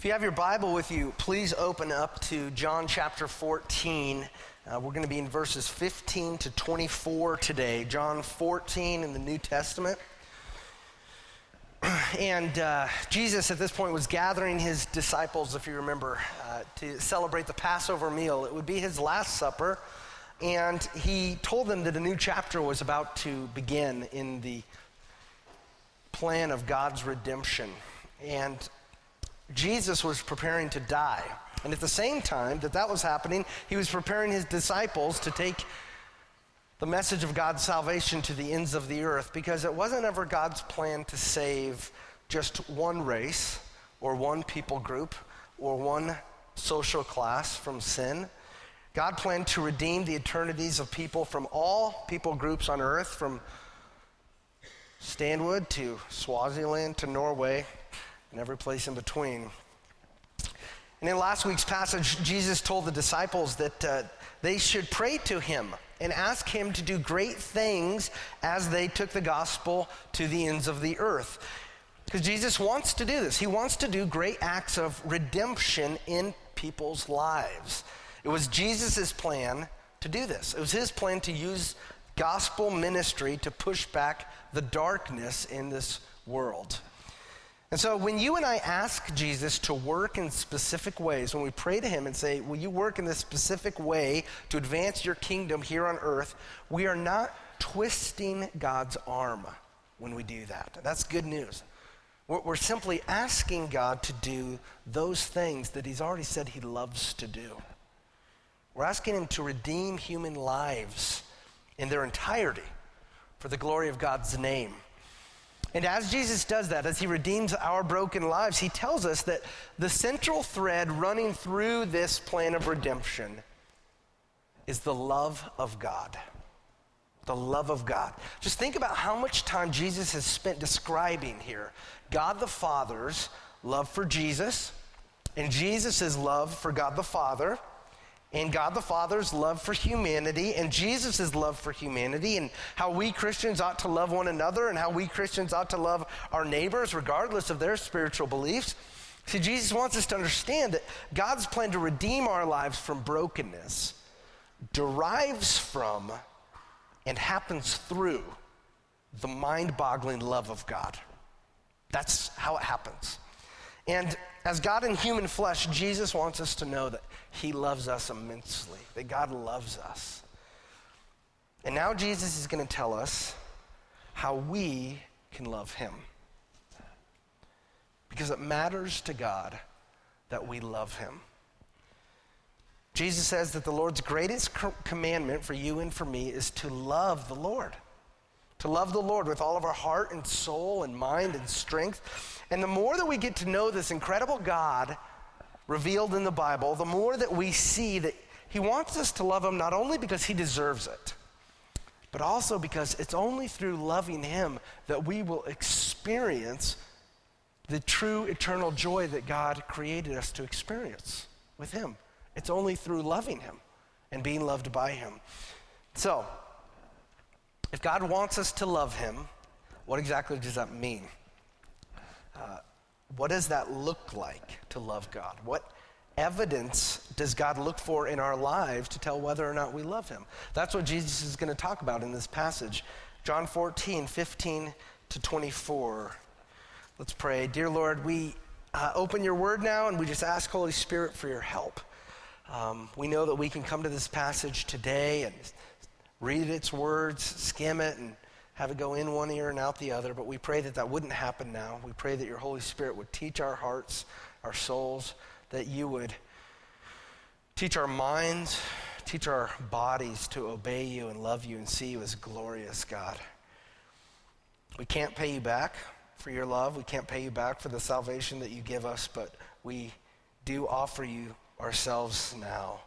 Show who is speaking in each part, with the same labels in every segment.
Speaker 1: If you have your Bible with you, please open up to John chapter 14. Uh, we're going to be in verses 15 to 24 today. John 14 in the New Testament. And uh, Jesus at this point was gathering his disciples, if you remember, uh, to celebrate the Passover meal. It would be his last supper. And he told them that a new chapter was about to begin in the plan of God's redemption. And Jesus was preparing to die. And at the same time that that was happening, he was preparing his disciples to take the message of God's salvation to the ends of the earth because it wasn't ever God's plan to save just one race or one people group or one social class from sin. God planned to redeem the eternities of people from all people groups on earth, from Stanwood to Swaziland to Norway and every place in between. And in last week's passage, Jesus told the disciples that uh, they should pray to him and ask him to do great things as they took the gospel to the ends of the earth. Because Jesus wants to do this. He wants to do great acts of redemption in people's lives. It was Jesus' plan to do this. It was his plan to use gospel ministry to push back the darkness in this world. And so when you and I ask Jesus to work in specific ways, when we pray to him and say, Will you work in this specific way to advance your kingdom here on earth? We are not twisting God's arm when we do that. That's good news. We're, simply asking God to do those things that he's already said he loves to do. We're asking him to redeem human lives in their entirety for the glory of God's name. And as Jesus does that, as he redeems our broken lives, he tells us that the central thread running through this plan of redemption is the love of God. The love of God. Just think about how much time Jesus has spent describing here God the Father's love for Jesus, and Jesus' love for God the Father and God the Father's love for humanity and Jesus' love for humanity and how we Christians ought to love one another and how we Christians ought to love our neighbors regardless of their spiritual beliefs. See, Jesus wants us to understand that God's plan to redeem our lives from brokenness derives from and happens through the mind boggling love of God. That's how it happens. And as God in human flesh, Jesus wants us to know that He loves us immensely, that God loves us. And now Jesus is going to tell us how we can love Him. Because it matters to God that we love Him. Jesus says that the Lord's greatest commandment for you and for me is to love the Lord. To love the Lord with all of our heart and soul and mind and strength and the more that we get to know this incredible God revealed in the Bible, the more that we see that He wants us to love Him not only because He deserves it, but also because it's only through loving Him that we will experience the true eternal joy that God created us to experience with Him. It's only through loving Him and being loved by Him. So, if God wants us to love Him, what exactly does that mean? Uh, what does that look like to love God? What evidence does God look for in our lives to tell whether or not we love Him? That's what Jesus is going to talk about in this passage. John 14, 15 to 24. Let's pray. Dear Lord, we uh, open your word now and we just ask, Holy Spirit, for your help. Um, we know that we can come to this passage today and read its words, skim it, and have it go in one ear and out the other, but we pray that that wouldn't happen now. We pray that your Holy Spirit would teach our hearts, our souls, that you would teach our minds, teach our bodies to obey you and love you and see you as glorious God. We can't pay you back for your love. We can't pay you back for the salvation that you give us, but we do offer you ourselves now.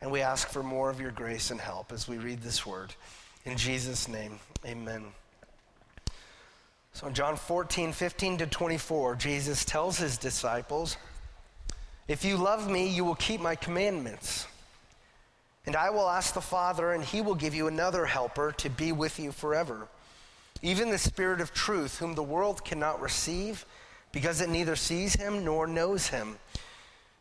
Speaker 1: And we ask for more of your grace and help as we read this word. In Jesus' name, amen. So in John 14, 15 to 24, Jesus tells his disciples, If you love me, you will keep my commandments. And I will ask the Father, and he will give you another helper to be with you forever. Even the Spirit of truth, whom the world cannot receive, because it neither sees him nor knows him.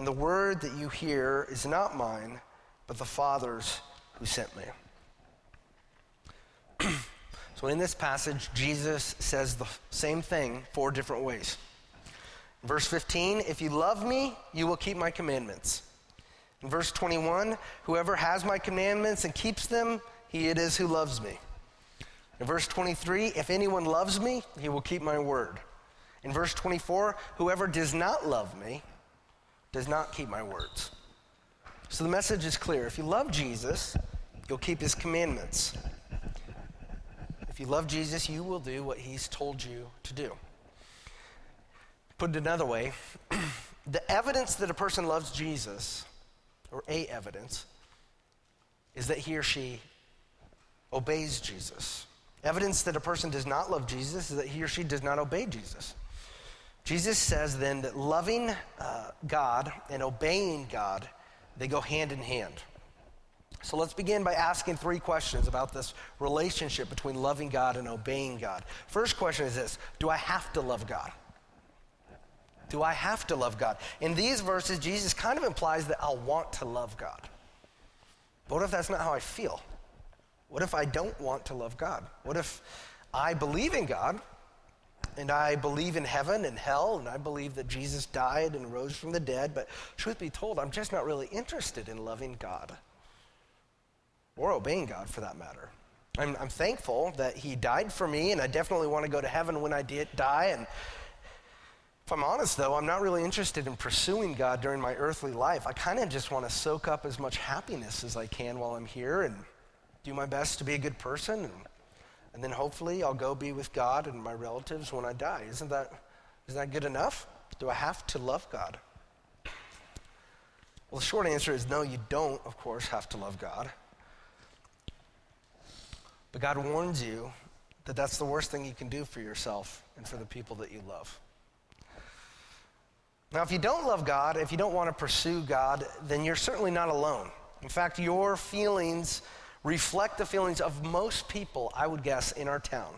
Speaker 1: And the word that you hear is not mine, but the Father's who sent me. so in this passage, Jesus says the same thing four different ways. Verse 15, if you love me, you will keep my commandments. In verse 21, whoever has my commandments and keeps them, he it is who loves me. In verse 23, if anyone loves me, he will keep my word. In verse 24, whoever does not love me does not keep my words. So the message is clear. If you love Jesus, you'll keep his commandments. If you love Jesus, you will do what he's told you to do. Put it another way, the evidence that a person loves Jesus, or a evidence, is that he or she obeys Jesus. Evidence that a person does not love Jesus is that he or she does not obey Jesus. Jesus says then that loving uh, God and obeying God, they go hand in hand. So let's begin by asking three questions about this relationship between loving God and obeying God. First question is this Do I have to love God? Do I have to love God? In these verses, Jesus kind of implies that I'll want to love God. But what if that's not how I feel? What if I don't want to love God? What if I believe in God, and I believe in heaven and hell, and I believe that Jesus died and rose from the dead, but truth be told, I'm just not really interested in loving God or obeying God for that matter. I'm, I'm thankful that He died for me, and I definitely want to go to heaven when I did die. And if I'm honest, though, I'm not really interested in pursuing God during my earthly life. I kind of just want to soak up as much happiness as I can while I'm here and do my best to be a good person and and then hopefully I'll go be with God and my relatives when I die. Isn't that, isn't that good enough? Do I have to love God? Well, the short answer is no, you don't, of course, have to love God. But God warns you that that's the worst thing you can do for yourself and for the people that you love. Now, if you don't love God, if you don't want to pursue God, then you're certainly not alone. In fact, your feelings reflect the feelings of most people, I would guess, in our town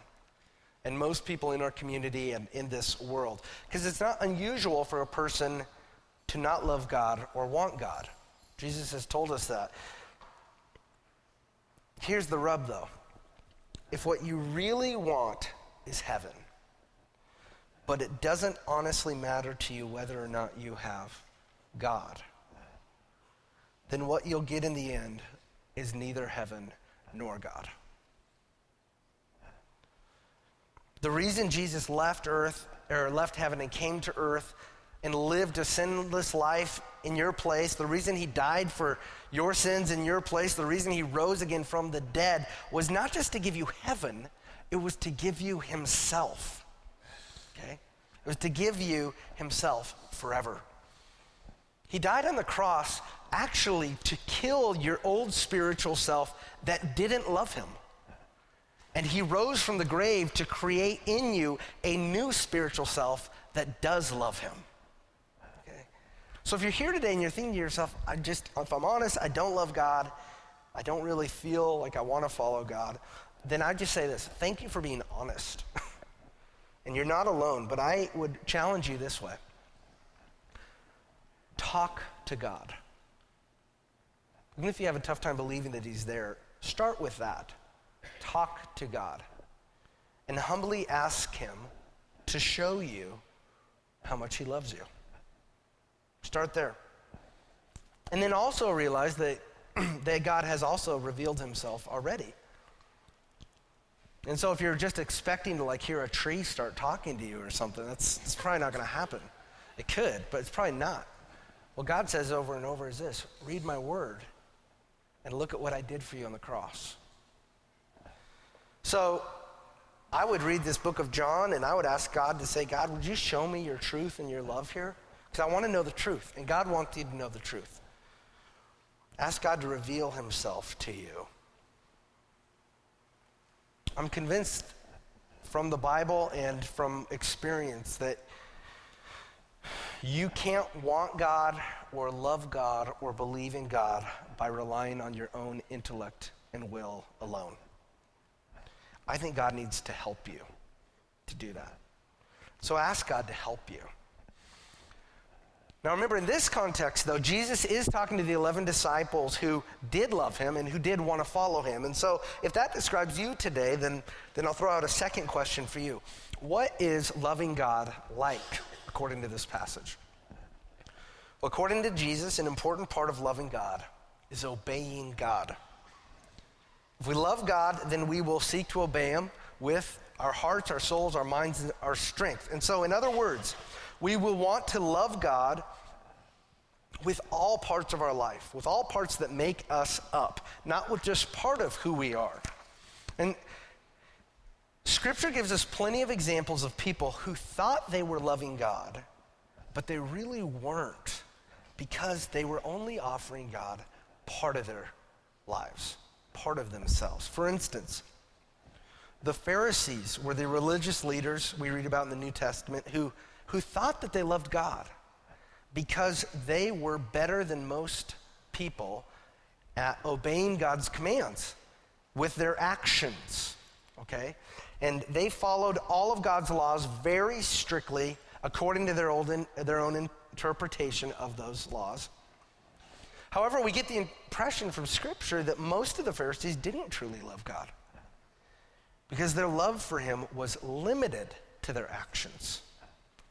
Speaker 1: and most people in our community and in this world. Because it's not unusual for a person to not love God or want God. Jesus has told us that. Here's the rub, though. If what you really want is heaven, but it doesn't honestly matter to you whether or not you have God, then what you'll get in the end is neither heaven nor God. The reason Jesus left earth or left heaven and came to earth and lived a sinless life in your place, the reason he died for your sins in your place, the reason he rose again from the dead was not just to give you heaven, it was to give you himself. Okay? It was to give you himself forever. He died on the cross actually to kill your old spiritual self that didn't love him. And he rose from the grave to create in you a new spiritual self that does love him. Okay? So if you're here today and you're thinking to yourself, I just, if I'm honest, I don't love God, I don't really feel like I want to follow God, then I just say this thank you for being honest. and you're not alone, but I would challenge you this way talk to God. Even if you have a tough time believing that He's there, start with that. Talk to God and humbly ask Him to show you how much He loves you. Start there. And then also realize that, that God has also revealed himself already. And so if you're just expecting to like hear a tree start talking to you or something, that's, that's probably not going to happen. It could, but it's probably not. What God says over and over is this read my word and look at what I did for you on the cross. So I would read this book of John and I would ask God to say, God, would you show me your truth and your love here? Because I want to know the truth, and God wants you to know the truth. Ask God to reveal himself to you. I'm convinced from the Bible and from experience that you can't want God or love God or believe in God by relying on your own intellect and will alone. I think God needs to help you to do that. So ask God to help you. Now, remember, in this context, though, Jesus is talking to the 11 disciples who did love him and who did want to follow him. And so, if that describes you today, then, then I'll throw out a second question for you. What is loving God like, according to this passage? According to Jesus, an important part of loving God is obeying God. If we love God, then we will seek to obey him with our hearts, our souls, our minds, and our strength. And so, in other words, we will want to love God with all parts of our life, with all parts that make us up, not with just part of who we are. And Scripture gives us plenty of examples of people who thought they were loving God, but they really weren't because they were only offering God part of their lives, part of themselves. For instance, the Pharisees were the religious leaders we read about in the New Testament who who thought that they loved God because they were better than most people at obeying God's commands with their actions, okay? And they followed all of God's laws very strictly according to their, old in, their own interpretation of those laws. However, we get the impression from Scripture that most of the Pharisees didn't truly love God because their love for Him was limited to their actions.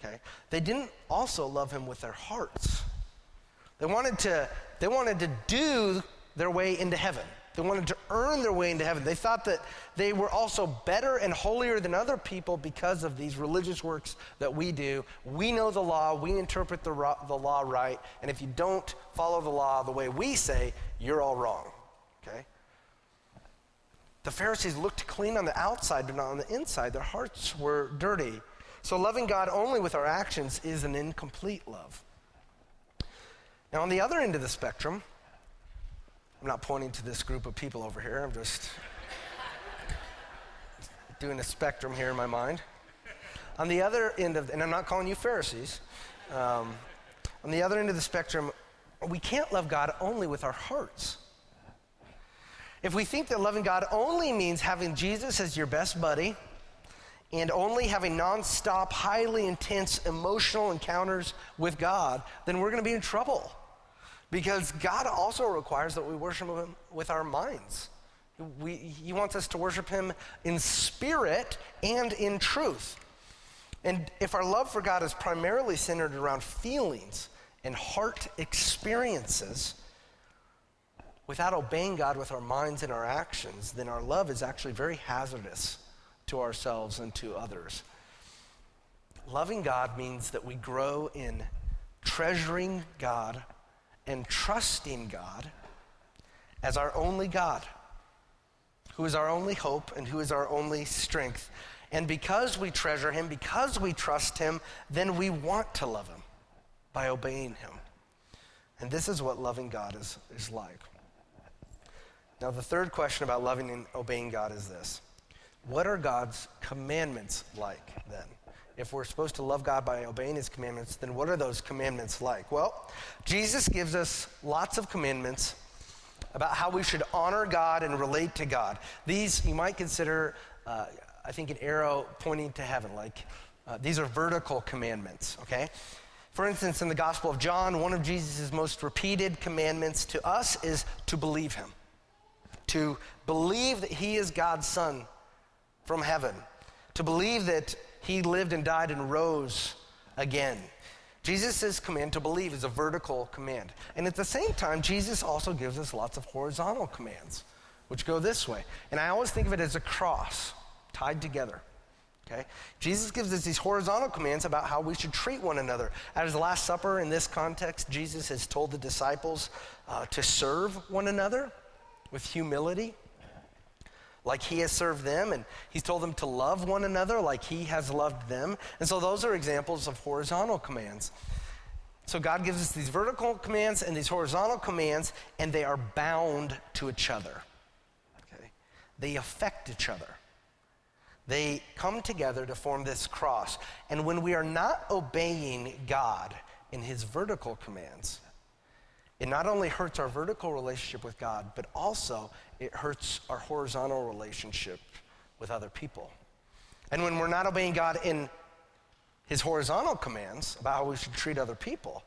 Speaker 1: Okay? They didn't also love him with their hearts. They wanted to, they wanted to do their way into heaven. They wanted to earn their way into heaven. They thought that they were also better and holier than other people because of these religious works that we do. We know the law, we interpret the, the law right, and if you don't follow the law the way we say, you're all wrong. Okay? The Pharisees looked clean on the outside, but not on the inside. Their hearts were dirty. So, loving God only with our actions is an incomplete love. Now, on the other end of the spectrum, I'm not pointing to this group of people over here, I'm just doing a spectrum here in my mind. On the other end of, and I'm not calling you Pharisees, um, on the other end of the spectrum, we can't love God only with our hearts. If we think that loving God only means having Jesus as your best buddy, and only having nonstop, highly intense emotional encounters with God, then we're going to be in trouble. Because God also requires that we worship Him with our minds. We, he wants us to worship Him in spirit and in truth. And if our love for God is primarily centered around feelings and heart experiences, without obeying God with our minds and our actions, then our love is actually very hazardous to ourselves and to others. Loving God means that we grow in treasuring God and trusting God as our only God, who is our only hope and who is our only strength. And because we treasure him, because we trust him, then we want to love him by obeying him. And this is what loving God is, is like. Now, the third question about loving and obeying God is this what are God's commandments like then? If we're supposed to love God by obeying his commandments, then what are those commandments like? Well, Jesus gives us lots of commandments about how we should honor God and relate to God. These you might consider, uh, I think, an arrow pointing to heaven. Like uh, these are vertical commandments, okay? For instance, in the Gospel of John, one of Jesus' most repeated commandments to us is to believe him, to believe that he is God's Son from heaven, to believe that he lived and died and rose again. Jesus' command to believe is a vertical command. And at the same time, Jesus also gives us lots of horizontal commands, which go this way. And I always think of it as a cross tied together. Okay? Jesus gives us these horizontal commands about how we should treat one another. At his Last Supper, in this context, Jesus has told the disciples uh, to serve one another with humility, like he has served them, and he's told them to love one another like he has loved them. And so those are examples of horizontal commands. So God gives us these vertical commands and these horizontal commands, and they are bound to each other. Okay? They affect each other. They come together to form this cross. And when we are not obeying God in his vertical commands, it not only hurts our vertical relationship with God, but also it hurts our horizontal relationship with other people. And when we're not obeying God in his horizontal commands about how we should treat other people,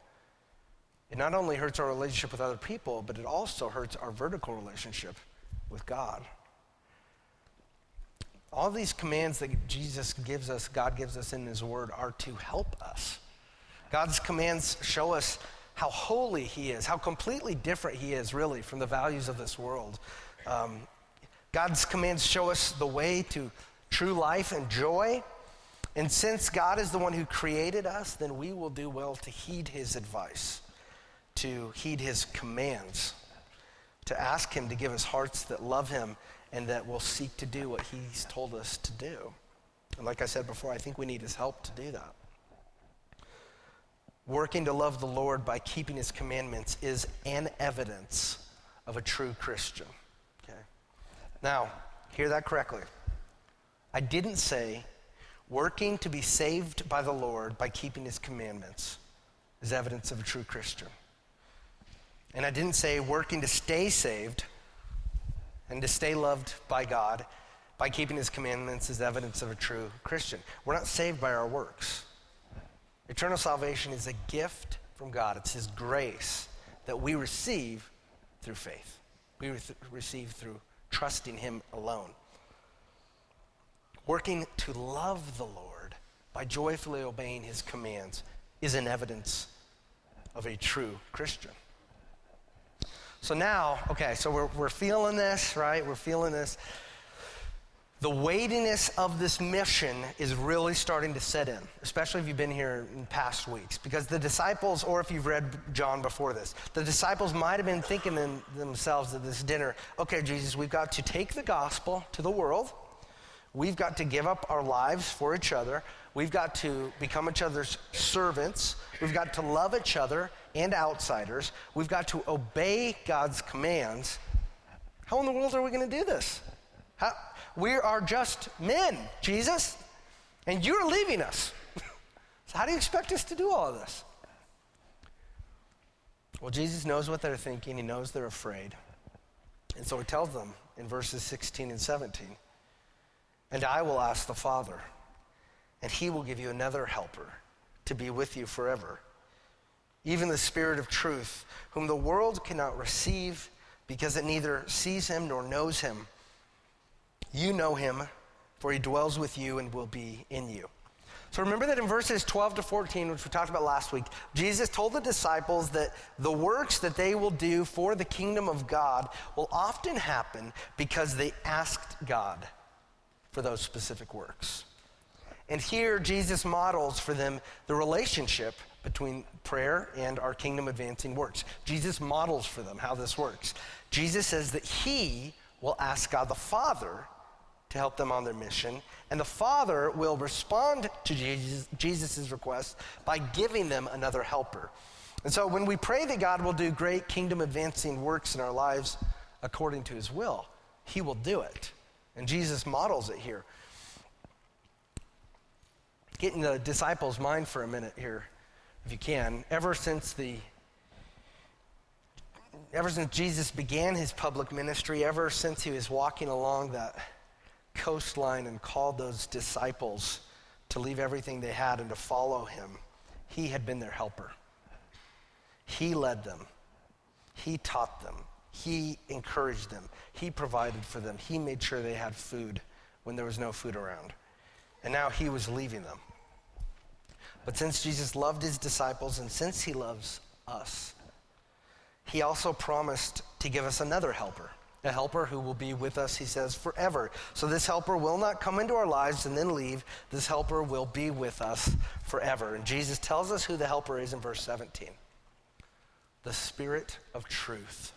Speaker 1: it not only hurts our relationship with other people, but it also hurts our vertical relationship with God. All these commands that Jesus gives us, God gives us in His Word, are to help us. God's commands show us how holy He is, how completely different He is, really, from the values of this world. Um, God's commands show us the way to true life and joy. And since God is the one who created us, then we will do well to heed His advice, to heed His commands, to ask Him to give us hearts that love Him and that will seek to do what He's told us to do. And like I said before, I think we need His help to do that. Working to love the Lord by keeping His commandments is an evidence of a true Christian. Okay? Now, hear that correctly. I didn't say working to be saved by the Lord by keeping His commandments is evidence of a true Christian. And I didn't say working to stay saved and to stay loved by God by keeping his commandments is evidence of a true Christian. We're not saved by our works. Eternal salvation is a gift from God, it's his grace that we receive through faith. We re- receive through trusting him alone. Working to love the Lord by joyfully obeying his commands is an evidence of a true Christian. So now, okay, so we're, we're feeling this, right? We're feeling this. The weightiness of this mission is really starting to set in, especially if you've been here in past weeks. Because the disciples, or if you've read John before this, the disciples might have been thinking in themselves at this dinner, okay, Jesus, we've got to take the gospel to the world. We've got to give up our lives for each other. We've got to become each other's servants. We've got to love each other and outsiders. We've got to obey God's commands. How in the world are we going to do this? How, we are just men, Jesus, and you're leaving us. so, how do you expect us to do all of this? Well, Jesus knows what they're thinking, He knows they're afraid. And so He tells them in verses 16 and 17 And I will ask the Father, and He will give you another helper to be with you forever even the Spirit of truth, whom the world cannot receive because it neither sees him nor knows him. You know him, for he dwells with you and will be in you. So remember that in verses 12 to 14, which we talked about last week, Jesus told the disciples that the works that they will do for the kingdom of God will often happen because they asked God for those specific works. And here, Jesus models for them the relationship between prayer and our kingdom advancing works. Jesus models for them how this works. Jesus says that he will ask God the Father to help them on their mission, and the Father will respond to Jesus' request by giving them another helper. And so when we pray that God will do great kingdom advancing works in our lives according to his will, he will do it. And Jesus models it here. Get in the disciples' mind for a minute here if you can, ever since the ever since Jesus began his public ministry, ever since he was walking along that coastline and called those disciples to leave everything they had and to follow him, he had been their helper. He led them. He taught them. He encouraged them. He provided for them. He made sure they had food when there was no food around. And now he was leaving them. But since Jesus loved his disciples and since he loves us, he also promised to give us another helper, a helper who will be with us, he says, forever. So this helper will not come into our lives and then leave. This helper will be with us forever. And Jesus tells us who the helper is in verse 17 the Spirit of truth.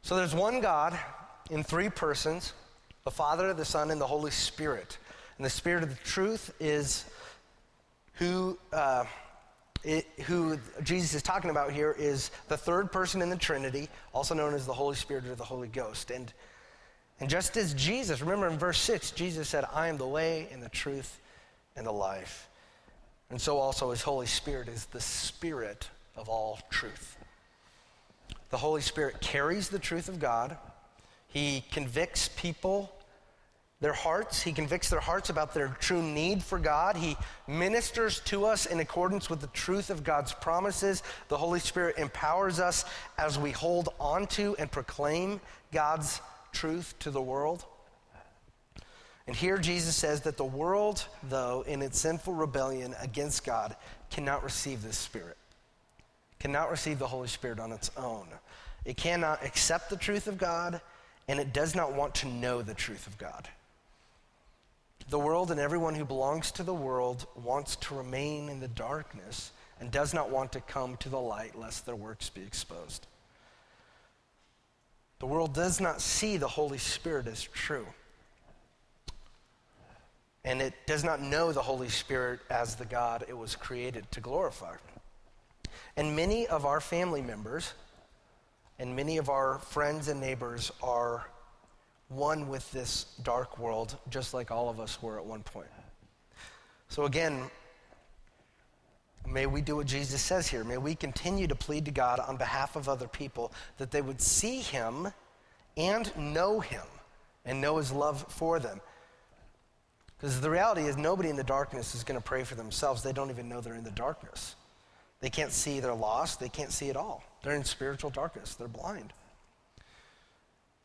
Speaker 1: So there's one God in three persons the Father, the Son, and the Holy Spirit. And the Spirit of the truth is who, uh, it, who Jesus is talking about here is the third person in the Trinity, also known as the Holy Spirit or the Holy Ghost. And, and just as Jesus, remember in verse 6, Jesus said, I am the way and the truth and the life. And so also his Holy Spirit is the Spirit of all truth. The Holy Spirit carries the truth of God. He convicts people, their hearts. He convicts their hearts about their true need for God. He ministers to us in accordance with the truth of God's promises. The Holy Spirit empowers us as we hold on to and proclaim God's truth to the world. And here Jesus says that the world, though, in its sinful rebellion against God, cannot receive this Spirit cannot receive the Holy Spirit on its own. It cannot accept the truth of God, and it does not want to know the truth of God. The world and everyone who belongs to the world wants to remain in the darkness and does not want to come to the light lest their works be exposed. The world does not see the Holy Spirit as true. And it does not know the Holy Spirit as the God it was created to glorify. And many of our family members and many of our friends and neighbors are one with this dark world, just like all of us were at one point. So, again, may we do what Jesus says here. May we continue to plead to God on behalf of other people that they would see Him and know Him and know His love for them. Because the reality is, nobody in the darkness is going to pray for themselves. They don't even know they're in the darkness. They can't see, they're lost, they can't see at all. They're in spiritual darkness, they're blind.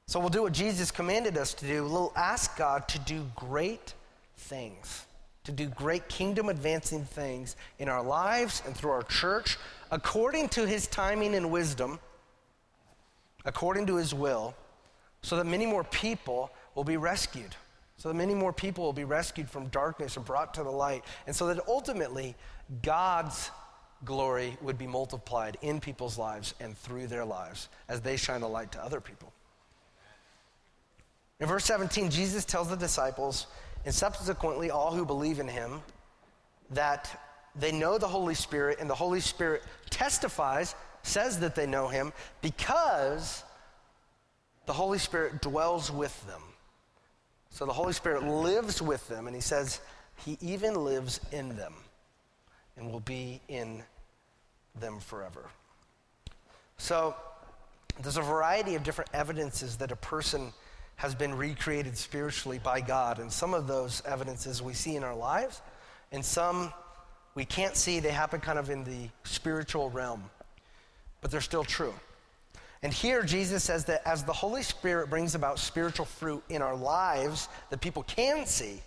Speaker 1: So we'll do what Jesus commanded us to do. We'll ask God to do great things, to do great kingdom advancing things in our lives and through our church, according to his timing and wisdom, according to his will, so that many more people will be rescued. So that many more people will be rescued from darkness and brought to the light. And so that ultimately, God's glory would be multiplied in people's lives and through their lives as they shine the light to other people. In verse 17, Jesus tells the disciples and subsequently all who believe in him that they know the Holy Spirit, and the Holy Spirit testifies, says that they know him, because the Holy Spirit dwells with them. So the Holy Spirit lives with them, and he says he even lives in them and will be in them forever. So, there's a variety of different evidences that a person has been recreated spiritually by God. And some of those evidences we see in our lives, and some we can't see. They happen kind of in the spiritual realm, but they're still true. And here Jesus says that as the Holy Spirit brings about spiritual fruit in our lives that people can see,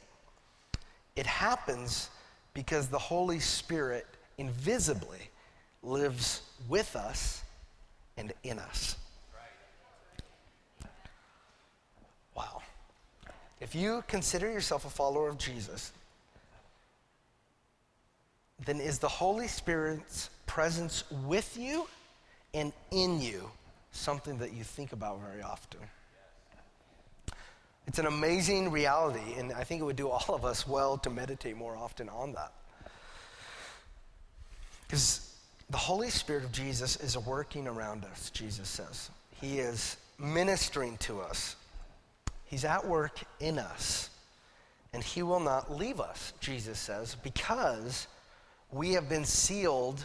Speaker 1: it happens because the Holy Spirit invisibly lives with us and in us. Wow. If you consider yourself a follower of Jesus, then is the Holy Spirit's presence with you and in you something that you think about very often? It's an amazing reality, and I think it would do all of us well to meditate more often on that. Because the Holy Spirit of Jesus is working around us, Jesus says. He is ministering to us, He's at work in us. And He will not leave us, Jesus says, because we have been sealed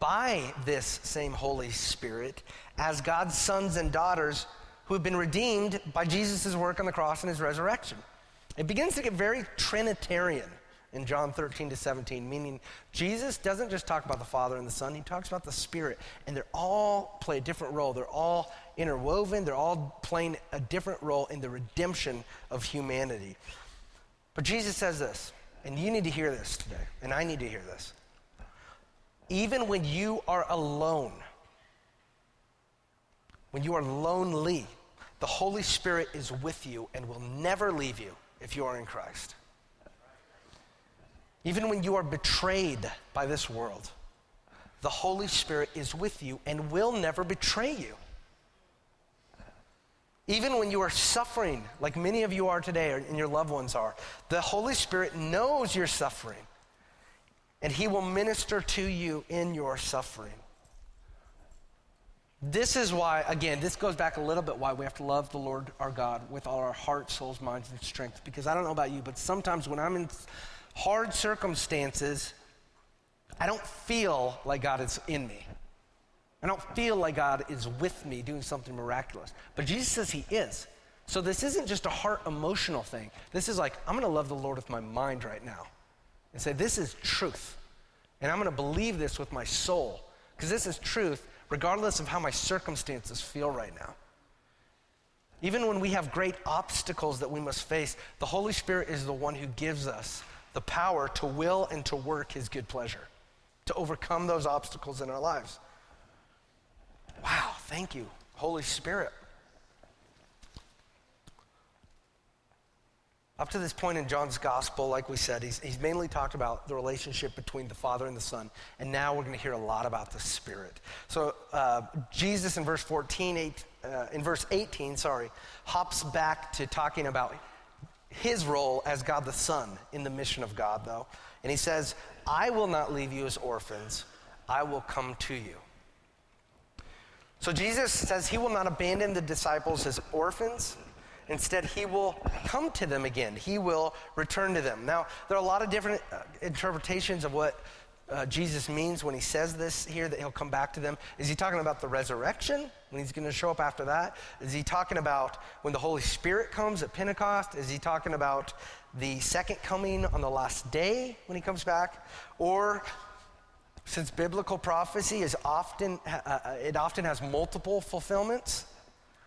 Speaker 1: by this same Holy Spirit as God's sons and daughters who have been redeemed by Jesus' work on the cross and his resurrection. It begins to get very Trinitarian in John 13 to 17, meaning Jesus doesn't just talk about the Father and the Son, he talks about the Spirit. And they're all play a different role. They're all interwoven, they're all playing a different role in the redemption of humanity. But Jesus says this and you need to hear this today, and I need to hear this. Even when you are alone, when you are lonely, the Holy Spirit is with you and will never leave you if you are in Christ. Even when you are betrayed by this world, the Holy Spirit is with you and will never betray you. Even when you are suffering, like many of you are today and your loved ones are, the Holy Spirit knows you're suffering and He will minister to you in your suffering. This is why, again, this goes back a little bit why we have to love the Lord our God with all our heart, souls, minds, and strength. Because I don't know about you, but sometimes when I'm in hard circumstances, I don't feel like God is in me. I don't feel like God is with me doing something miraculous. But Jesus says He is. So this isn't just a heart emotional thing. This is like, I'm going to love the Lord with my mind right now and say, This is truth. And I'm going to believe this with my soul because this is truth regardless of how my circumstances feel right now. Even when we have great obstacles that we must face, the Holy Spirit is the one who gives us the power to will and to work His good pleasure, to overcome those obstacles in our lives. Wow, thank you, Holy Spirit. Up to this point in John's gospel, like we said, he's, he's mainly talked about the relationship between the Father and the Son. And now we're going to hear a lot about the Spirit. So uh, Jesus in verse 14, eight, uh, in verse 18, sorry, hops back to talking about his role as God the Son in the mission of God, though. And he says, I will not leave you as orphans, I will come to you. So Jesus says he will not abandon the disciples as orphans Instead, he will come to them again. He will return to them. Now, there are a lot of different uh, interpretations of what uh, Jesus means when he says this here, that he'll come back to them. Is he talking about the resurrection, when he's going to show up after that? Is he talking about when the Holy Spirit comes at Pentecost? Is he talking about the second coming on the last day when he comes back? Or since biblical prophecy is often, uh, uh it often has multiple fulfillments,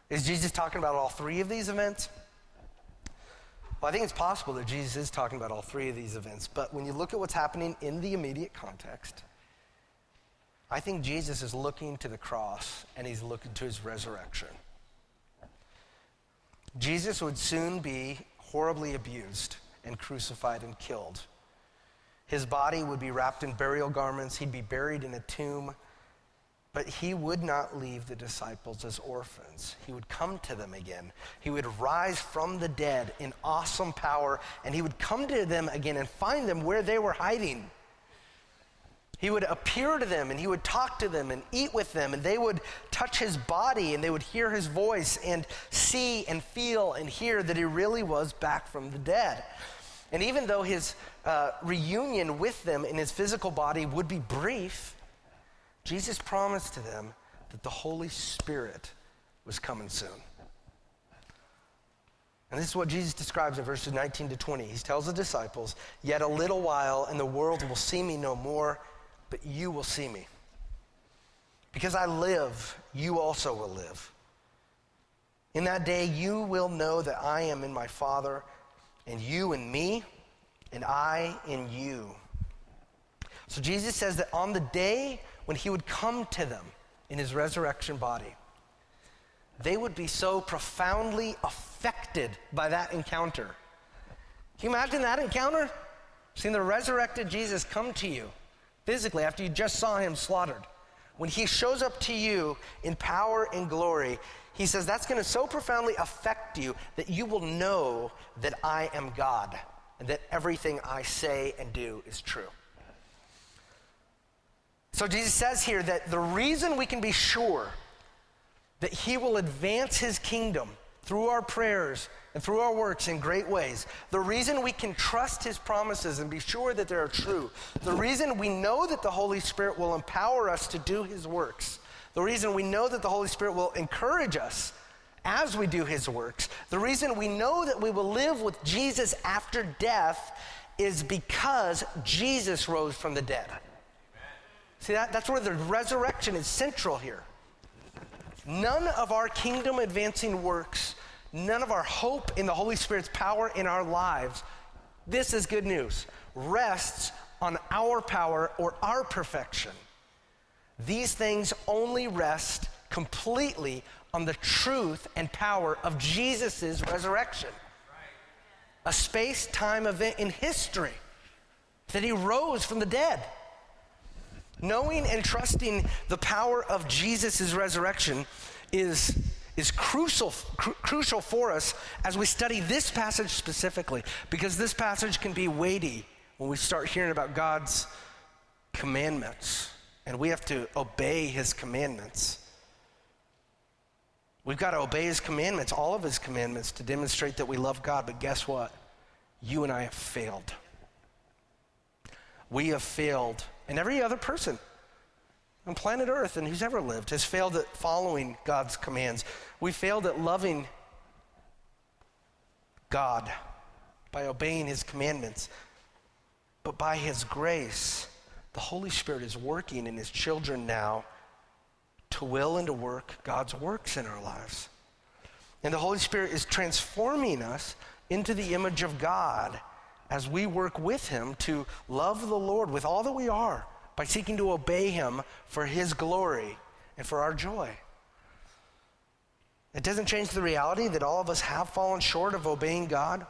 Speaker 1: is Jesus talking about all three of these events? Well, I think it's possible that Jesus is talking about all three of these events, but when you look at what's happening in the immediate context, I think Jesus is looking to the cross and he's looking to his resurrection. Jesus would soon be horribly abused and crucified and killed. His body would be wrapped in burial garments, he'd be buried in a tomb but he would not leave the disciples as orphans. He would come to them again. He would rise from the dead in awesome power, and he would come to them again and find them where they were hiding. He would appear to them and he would talk to them and eat with them, and they would touch his body and they would hear his voice and see and feel and hear that he really was back from the dead. And even though his uh, reunion with them in his physical body would be brief, Jesus promised to them that the Holy Spirit was coming soon. And this is what Jesus describes in verses 19 to 20. He tells the disciples, Yet a little while, and the world will see me no more, but you will see me. Because I live, you also will live. In that day, you will know that I am in my Father, and you in me, and I in you. So Jesus says that on the day when he would come to them in his resurrection body, they would be so profoundly affected by that encounter. Can you imagine that encounter? Seeing the resurrected Jesus come to you physically after you just saw him slaughtered. When he shows up to you in power and glory, he says that's going to so profoundly affect you that you will know that I am God and that everything I say and do is true. So Jesus says here that the reason we can be sure that he will advance his kingdom through our prayers and through our works in great ways. The reason we can trust his promises and be sure that they are true. The reason we know that the Holy Spirit will empower us to do his works. The reason we know that the Holy Spirit will encourage us as we do his works. The reason we know that we will live with Jesus after death is because Jesus rose from the dead. See, that, that's where the resurrection is central here. None of our kingdom advancing works, none of our hope in the Holy Spirit's power in our lives, this is good news. rests on our power or our perfection. These things only rest completely on the truth and power of Jesus' resurrection. A space time event in history that he rose from the dead. Knowing and trusting the power of Jesus' resurrection is, is crucial, cru- crucial for us as we study this passage specifically, because this passage can be weighty when we start hearing about God's commandments, and we have to obey his commandments. We've got to obey his commandments, all of his commandments, to demonstrate that we love God. But guess what? You and I have failed. We have failed, and every other person on planet Earth and who's ever lived has failed at following God's commands. We failed at loving God by obeying his commandments. But by his grace, the Holy Spirit is working in his children now to will and to work God's works in our lives. And the Holy Spirit is transforming us into the image of God as we work with Him to love the Lord with all that we are by seeking to obey Him for His glory and for our joy. It doesn't change the reality that all of us have fallen short of obeying God.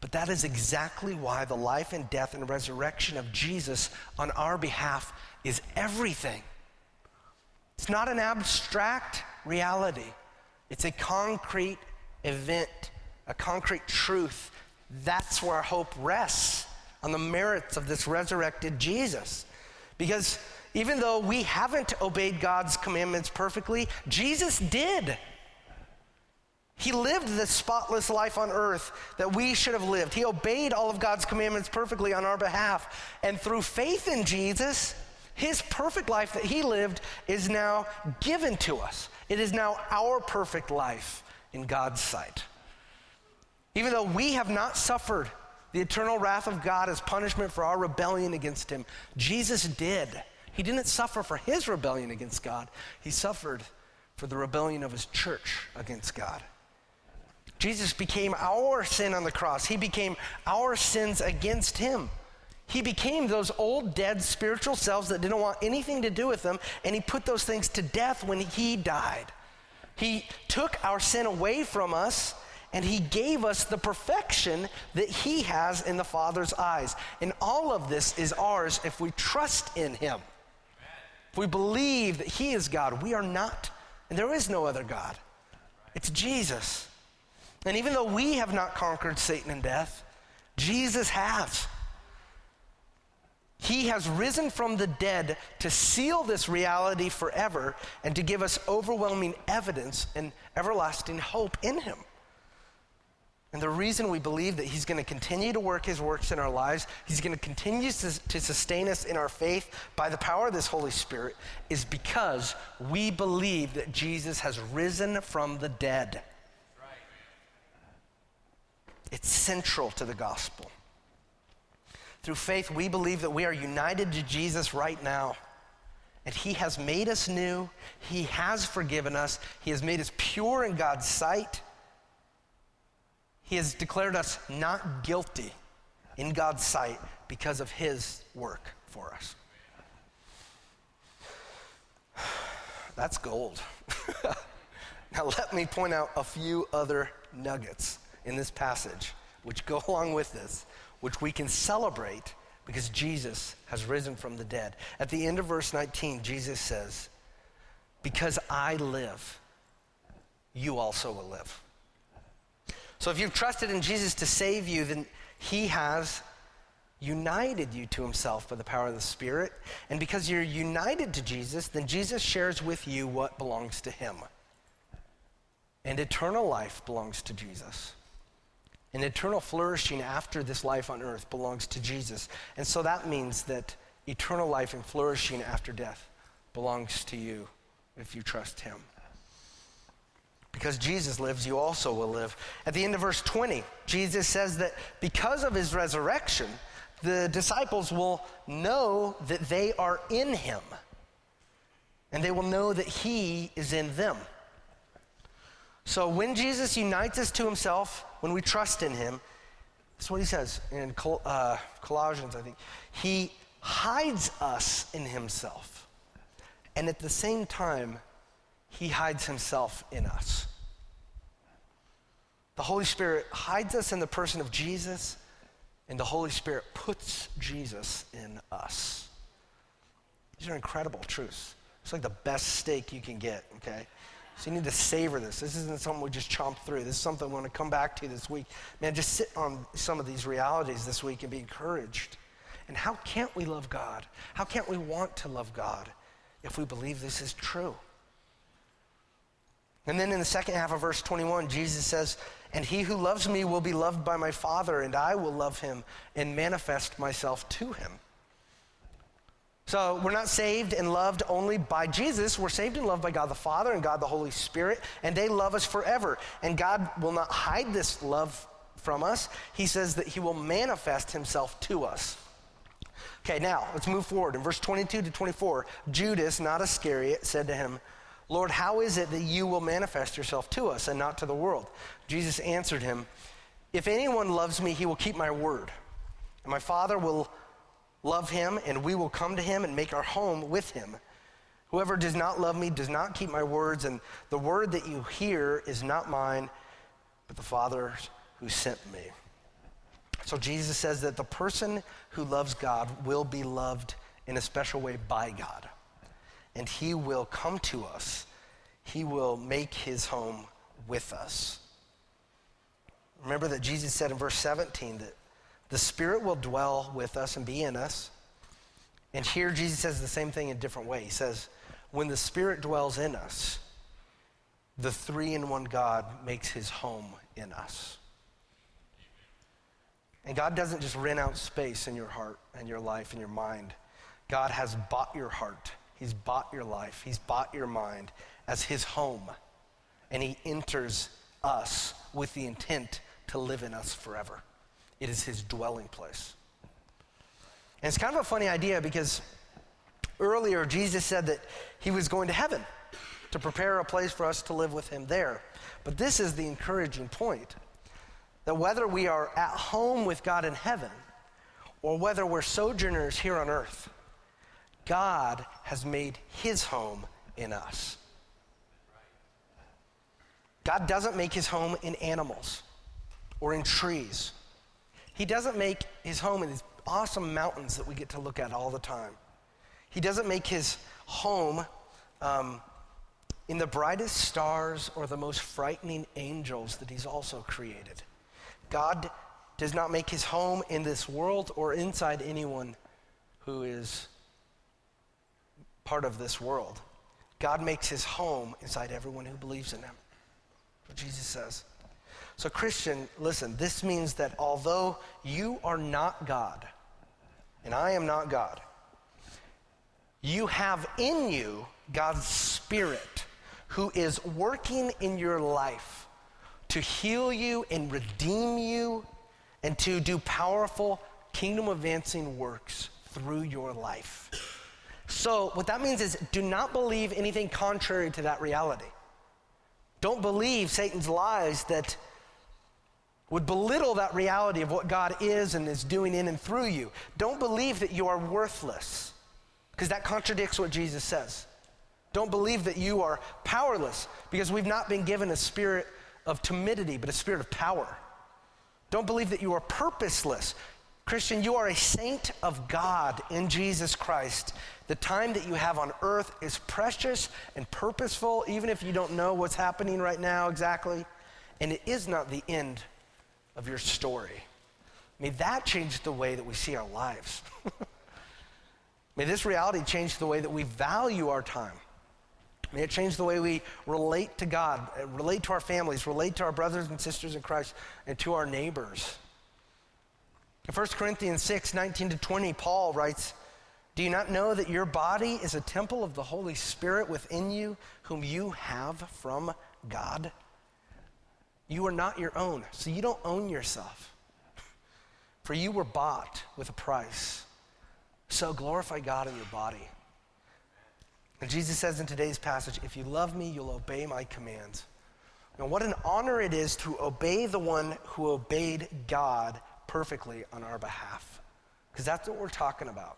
Speaker 1: But that is exactly why the life and death and resurrection of Jesus on our behalf is everything. It's not an abstract reality, it's a concrete event, a concrete truth. That's where our hope rests on the merits of this resurrected Jesus. Because even though we haven't obeyed God's commandments perfectly, Jesus did. He lived the spotless life on earth that we should have lived. He obeyed all of God's commandments perfectly on our behalf. And through faith in Jesus, his perfect life that he lived is now given to us. It is now our perfect life in God's sight. Even though we have not suffered the eternal wrath of God as punishment for our rebellion against him, Jesus did. He didn't suffer for his rebellion against God, he suffered for the rebellion of his church against God. Jesus became our sin on the cross. He became our sins against him. He became those old, dead spiritual selves that didn't want anything to do with them, and he put those things to death when he died. He took our sin away from us, and he gave us the perfection that he has in the Father's eyes. And all of this is ours if we trust in him. If we believe that he is God, we are not, and there is no other God. It's Jesus. And even though we have not conquered Satan and death, Jesus has. He has risen from the dead to seal this reality forever and to give us overwhelming evidence and everlasting hope in Him. And the reason we believe that He's going to continue to work His works in our lives, He's going to continue to, sustain us in our faith by the power of this Holy Spirit, is because we believe that Jesus has risen from the dead. It's central to the gospel. Through faith, we believe that we are united to Jesus right now. And He has made us new. He has forgiven us. He has made us pure in God's sight. He has declared us not guilty in God's sight because of His work for us. That's gold. now, let me point out a few other nuggets in this passage which go along with this which we can celebrate because Jesus has risen from the dead. At the end of verse 19, Jesus says, Because I live, you also will live. So if you've trusted in Jesus to save you, then he has united you to himself by the power of the Spirit. And because you're united to Jesus, then Jesus shares with you what belongs to him. And eternal life belongs to Jesus. And eternal flourishing after this life on earth belongs to Jesus. And so that means that eternal life and flourishing after death belongs to you if you trust him. Because Jesus lives, you also will live. At the end of verse 20, Jesus says that because of his resurrection, the disciples will know that they are in him. And they will know that he is in them. So when Jesus unites us to himself, when we trust in him, That's what he says in Col- uh, Colossians, I think. He hides us in himself. And at the same time, he hides himself in us. The Holy Spirit hides us in the person of Jesus, and the Holy Spirit puts Jesus in us. These are incredible truths. It's like the best steak you can get, okay? So you need to savor this. This isn't something we just chomp through. This is something we want to come back to this week. Man, just sit on some of these realities this week and be encouraged. And how can't we love God? How can't we want to love God if we believe this is true? And then in the second half of verse 21, Jesus says, And he who loves me will be loved by my Father, and I will love him and manifest myself to him. So we're not saved and loved only by Jesus. We're saved and loved by God the Father and God the Holy Spirit, and they love us forever. And God will not hide this love from us. He says that He will manifest Himself to us. Okay, now let's move forward. In verse 22 to 24, Judas, not Iscariot, said to him, Lord, how is it that you will manifest yourself to us and not to the world? Jesus answered him, If anyone loves me, he will keep my word. And my Father will love him, and we will come to him and make our home with him. Whoever does not love me does not keep my words, and the word that you hear is not mine, but the Father's who sent me. So Jesus says that the person who loves God will be loved in a special way by God. And he will come to us. He will make his home with us. Remember that Jesus said in verse 17 that the Spirit will dwell with us and be in us. And here Jesus says the same thing in a different way. He says, when the Spirit dwells in us, the three in one God makes his home in us. And God doesn't just rent out space in your heart and your life and your mind. God has bought your heart. He's bought your life. He's bought your mind as his home. And he enters us with the intent to live in us forever. It is his dwelling place. And it's kind of a funny idea because earlier Jesus said that he was going to heaven to prepare a place for us to live with him there. But this is the encouraging point that whether we are at home with God in heaven or whether we're sojourners here on earth, God has made his home in us. God doesn't make his home in animals or in trees he doesn't make his home in these awesome mountains that we get to look at all the time. He doesn't make his home um, in the brightest stars or the most frightening angels that he's also created. God does not make his home in this world or inside anyone who is part of this world. God makes his home inside everyone who believes in him. What Jesus says. So, Christian, listen, this means that although you are not God, and I am not God, you have in you God's Spirit who is working in your life to heal you and redeem you and to do powerful kingdom advancing works through your life. So, what that means is do not believe anything contrary to that reality. Don't believe Satan's lies that would belittle that reality of what God is and is doing in and through you. Don't believe that you are worthless, because that contradicts what Jesus says. Don't believe that you are powerless, because we've not been given a spirit of timidity, but a spirit of power. Don't believe that you are purposeless. Christian, you are a saint of God in Jesus Christ. The time that you have on earth is precious and purposeful, even if you don't know what's happening right now exactly. And it is not the end of your story. May that change the way that we see our lives. May this reality change the way that we value our time. May it change the way we relate to God, uh, relate to our families, relate to our brothers and sisters in Christ, and to our neighbors. In 1 Corinthians 6 19 to 20, Paul writes, Do you not know that your body is a temple of the Holy Spirit within you, whom you have from God? You are not your own, so you don't own yourself. For you were bought with a price. So glorify God in your body. And Jesus says in today's passage, if you love me, you'll obey my commands. And what an honor it is to obey the one who obeyed God perfectly on our behalf. Because that's what we're talking about.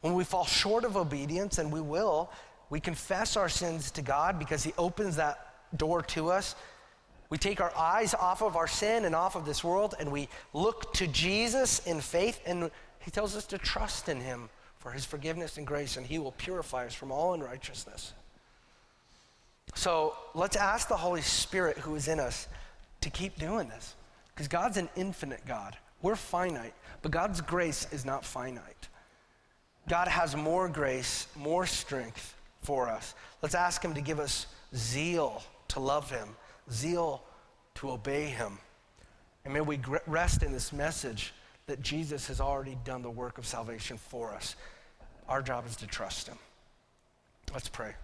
Speaker 1: When we fall short of obedience, and we will, we confess our sins to God because He opens that door to us. We take our eyes off of our sin and off of this world, and we look to Jesus in faith, and He tells us to trust in Him for His forgiveness and grace, and He will purify us from all unrighteousness. So let's ask the Holy Spirit who is in us to keep doing this, because God's an infinite God. We're finite, but God's grace is not finite. God has more grace, more strength for us. Let's ask Him to give us zeal to love Him, zeal to obey Him. And may we rest in this message that Jesus has already done the work of salvation for us. Our job is to trust Him. Let's pray.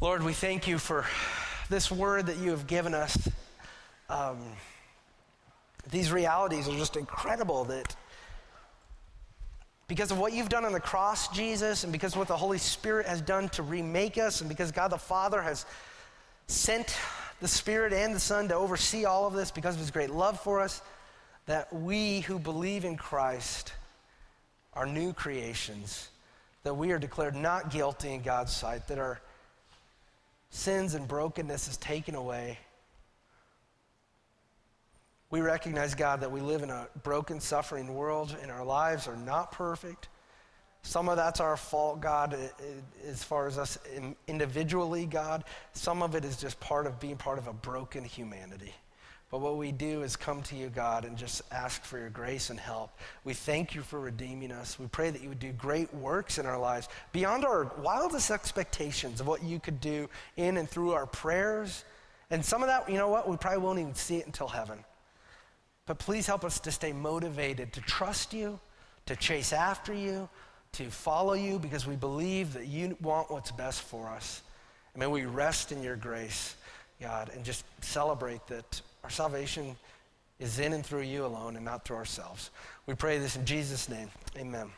Speaker 1: Lord, we thank you for this word that you have given us. Um, these realities are just incredible that because of what you've done on the cross, Jesus, and because of what the Holy Spirit has done to remake us, and because God the Father has sent the Spirit and the Son to oversee all of this because of his great love for us, that we who believe in Christ are new creations, that we are declared not guilty in God's sight, that our sins and brokenness is taken away. We recognize, God, that we live in a broken, suffering world and our lives are not perfect. Some of that's our fault, God, as far as us individually, God. Some of it is just part of being part of a broken humanity. But what we do is come to you, God, and just ask for your grace and help. We thank you for redeeming us. We pray that you would do great works in our lives beyond our wildest expectations of what you could do in and through our prayers. And some of that, you know what, we probably won't even see it until heaven. But please help us to stay motivated to trust you, to chase after you, to follow you because we believe that you want what's best for us. And may we rest in your grace, God, and just celebrate that our salvation is in and through you alone and not through ourselves. We pray this in Jesus' name. Amen.